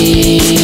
mim.